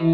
You're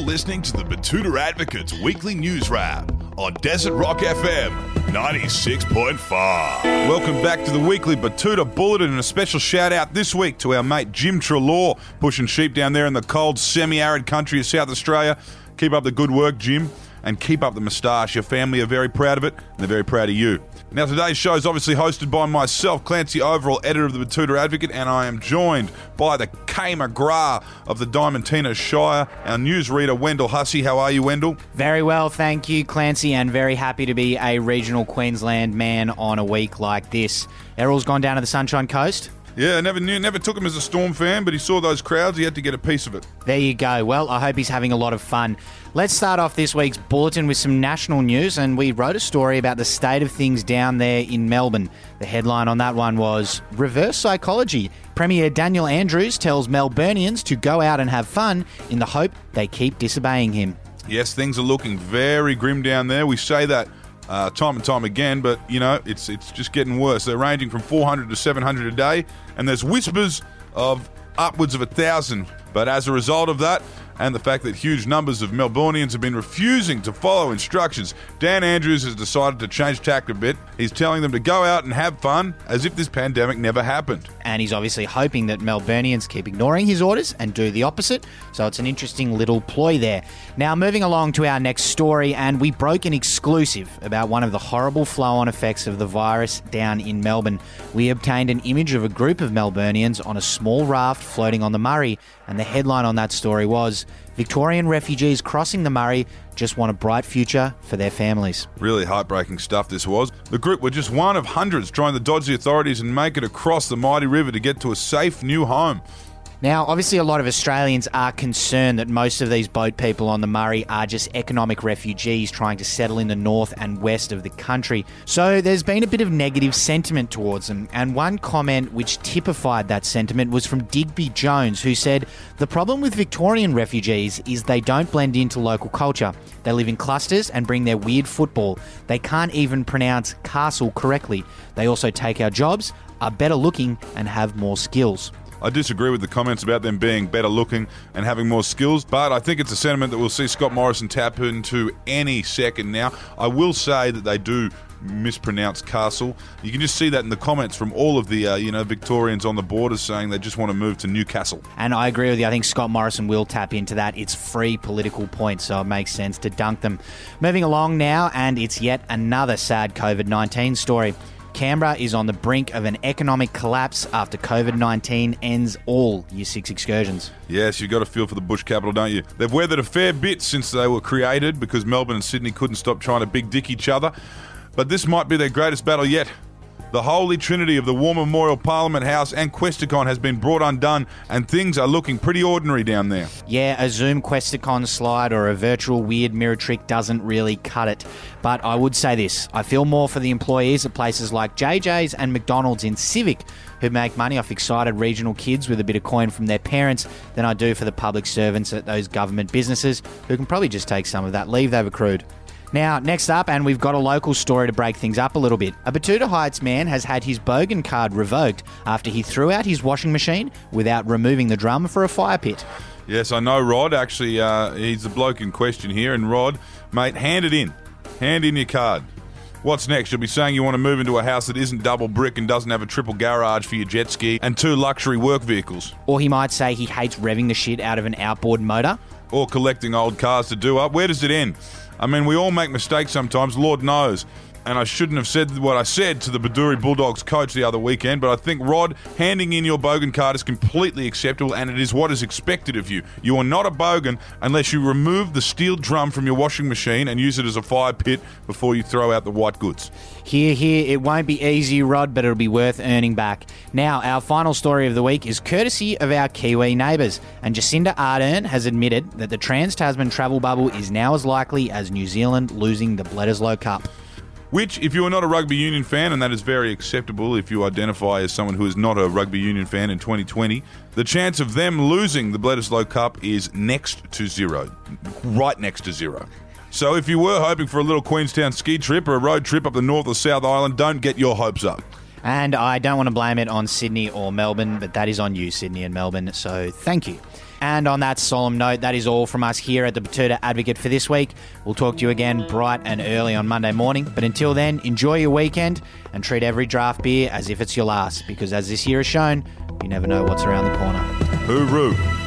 listening to the Betoota Advocates Weekly News Wrap on Desert Rock FM 96.5. Welcome back to the weekly Betoota Bulletin and a special shout out this week to our mate Jim Trelaw, pushing sheep down there in the cold, semi arid country of South Australia. Keep up the good work, Jim, and keep up the moustache. Your family are very proud of it, and they're very proud of you. Now, today's show is obviously hosted by myself, Clancy Overell, editor of the Betoota Advocate, and I am joined by the Kay McGrath of the Diamantina Shire, our newsreader, Wendell Hussey. How are you, Wendell? Very well, thank you, Clancy, and very happy to be a regional Queensland man on a week like this. Errol's gone down to the Sunshine Coast. Yeah, I never knew, never took him as a Storm fan, but he saw those crowds, he had to get a piece of it. There you go. Well, I hope he's having a lot of fun. Let's start off this week's bulletin with some national news, and we wrote a story about the state of things down there in Melbourne. The headline on that one was Reverse Psychology. Premier Daniel Andrews tells Melburnians to go out and have fun in the hope they keep disobeying him. Yes, things are looking very grim down there. We say that uh, time and time again, but you know it's it's just getting worse. They're ranging from 400 to 700 a day, and there's whispers of upwards of a thousand. But as a result of that, and the fact that huge numbers of Melbournians have been refusing to follow instructions, Dan Andrews has decided to change tack a bit. He's telling them to go out and have fun as if this pandemic never happened. And he's obviously hoping that Melburnians keep ignoring his orders and do the opposite. So it's an interesting little ploy there. Now, moving along to our next story, and we broke an exclusive about one of the horrible flow on effects of the virus down in Melbourne. We obtained an image of a group of Melburnians on a small raft floating on the Murray, and the headline on that story was Victorian refugees crossing the Murray just want a bright future for their families. Really heartbreaking stuff this was. The group were just one of hundreds trying to dodge the authorities and make it across the mighty river to get to a safe new home. Now, obviously, a lot of Australians are concerned that most of these boat people on the Murray are just economic refugees trying to settle in the north and west of the country. So there's been a bit of negative sentiment towards them. And one comment which typified that sentiment was from Digby Jones, who said, The problem with Victorian refugees is they don't blend into local culture. They live in clusters and bring their weird football. They can't even pronounce castle correctly. They also take our jobs, are better looking, and have more skills. I disagree with the comments about them being better looking and having more skills, but I think it's a sentiment that we'll see Scott Morrison tap into any second now. I will say that they do mispronounce castle. You can just see that in the comments from all of the uh, you know Victorians on the borders saying they just want to move to Newcastle. And I agree with you. I think Scott Morrison will tap into that. It's free political points, so it makes sense to dunk them. Moving along now, and it's yet another sad COVID 19 story. Canberra is on the brink of an economic collapse after COVID 19 ends all Year 6 excursions. Yes, you've got a feel for the bush capital, don't you? They've weathered a fair bit since they were created because Melbourne and Sydney couldn't stop trying to big dick each other. But this might be their greatest battle yet. The holy trinity of the War Memorial Parliament House and Questacon has been brought undone, and things are looking pretty ordinary down there. Yeah, a Zoom Questacon slide or a virtual weird mirror trick doesn't really cut it. But I would say this I feel more for the employees at places like JJ's and McDonald's in Civic who make money off excited regional kids with a bit of coin from their parents than I do for the public servants at those government businesses who can probably just take some of that leave they've accrued. Now, next up, and we've got a local story to break things up a little bit. A Betoota Heights man has had his Bogan card revoked after he threw out his washing machine without removing the drum for a fire pit. Yes, I know Rod. Actually, uh, he's the bloke in question here. And Rod, mate, hand it in. Hand in your card. What's next? You'll be saying you want to move into a house that isn't double brick and doesn't have a triple garage for your jet ski and two luxury work vehicles. Or he might say he hates revving the shit out of an outboard motor. Or collecting old cars to do up. Where does it end? I mean, we all make mistakes sometimes, Lord knows. And I shouldn't have said what I said to the Baduri Bulldogs coach the other weekend, but I think, Rod, handing in your Bogan card is completely acceptable and it is what is expected of you. You are not a Bogan unless you remove the steel drum from your washing machine and use it as a fire pit before you throw out the white goods. Here, here, it won't be easy, Rod, but it'll be worth earning back. Now, our final story of the week is courtesy of our Kiwi neighbours, and Jacinda Ardern has admitted that the Trans Tasman travel bubble is now as likely as New Zealand losing the Bledisloe Cup. Which, if you are not a rugby union fan, and that is very acceptable if you identify as someone who is not a rugby union fan in 2020, the chance of them losing the Bledisloe Cup is next to zero. Right next to zero. So if you were hoping for a little Queenstown ski trip or a road trip up the North or South Island, don't get your hopes up. And I don't want to blame it on Sydney or Melbourne, but that is on you, Sydney and Melbourne. So thank you. And on that solemn note, that is all from us here at the Betoota Advocate for this week. We'll talk to you again bright and early on Monday morning. But until then, enjoy your weekend and treat every draft beer as if it's your last, because as this year has shown, you never know what's around the corner. Hooroo.